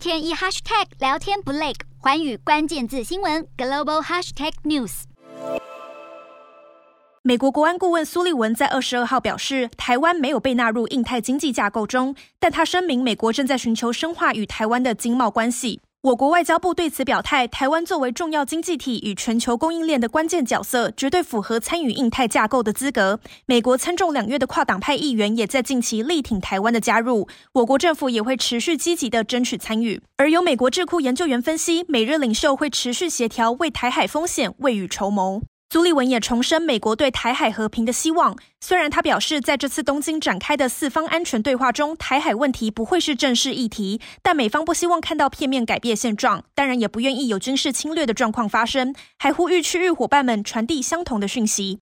天一 hashtag 聊天不累，环宇关键字新闻 global hashtag news。美国国安顾问苏利文在二十二号表示，台湾没有被纳入印太经济架构中，但他声明美国正在寻求深化与台湾的经贸关系。我国外交部对此表态，台湾作为重要经济体与全球供应链的关键角色，绝对符合参与印太架构的资格。美国参众两院的跨党派议员也在近期力挺台湾的加入，我国政府也会持续积极的争取参与。而有美国智库研究员分析，美日领袖会持续协调，为台海风险未雨绸缪。朱立文也重申美国对台海和平的希望。虽然他表示，在这次东京展开的四方安全对话中，台海问题不会是正式议题，但美方不希望看到片面改变现状，当然也不愿意有军事侵略的状况发生，还呼吁区域伙伴们传递相同的讯息。